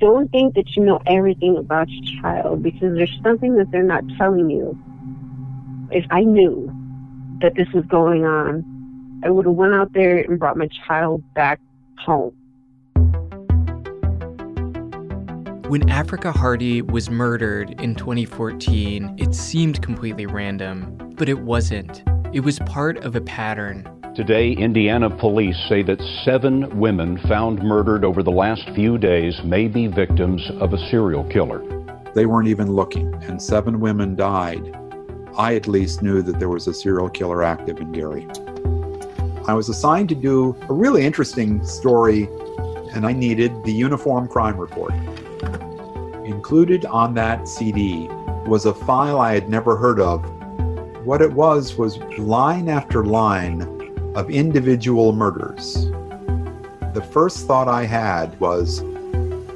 don't think that you know everything about your child because there's something that they're not telling you. If I knew that this was going on, I would have went out there and brought my child back home. When Afrikka Hardy was murdered in 2014, it seemed completely random, but it wasn't. It was part of a pattern. Today, Indiana police say that seven women found murdered over the last few days may be victims of a serial killer. They weren't even looking, and seven women died. I at least knew that there was a serial killer active in Gary. I was assigned to do a really interesting story, and I needed the Uniform Crime Report. Included on that CD was a file I had never heard of. What it was was line after line of individual murders. The first thought I had was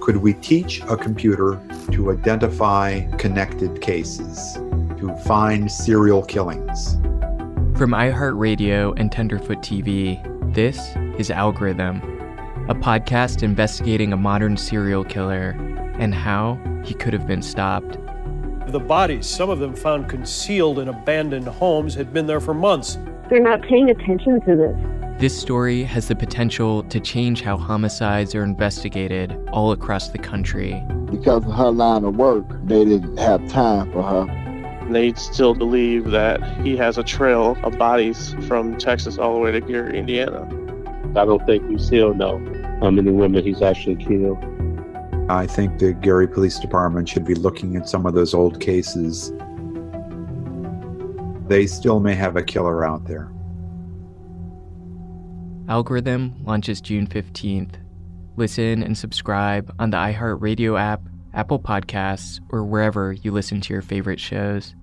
could we teach a computer to identify connected cases, to find serial killings? From iHeartRadio and Tenderfoot TV, this is Algorithm, a podcast investigating a modern serial killer and how he could have been stopped. The bodies, some of them found concealed in abandoned homes, had been there for months. They're not paying attention to this. This story has the potential to change how homicides are investigated all across the country. Because of her line of work, they didn't have time for her. They still believe that he has a trail of bodies from Texas all the way to Gary, Indiana. I don't think we still know how many women he's actually killed. I think the Gary Police Department should be looking at some of those old cases. They still may have a killer out there. Algorithm launches June 15th. Listen and subscribe on the iHeartRadio app, Apple Podcasts, or wherever you listen to your favorite shows.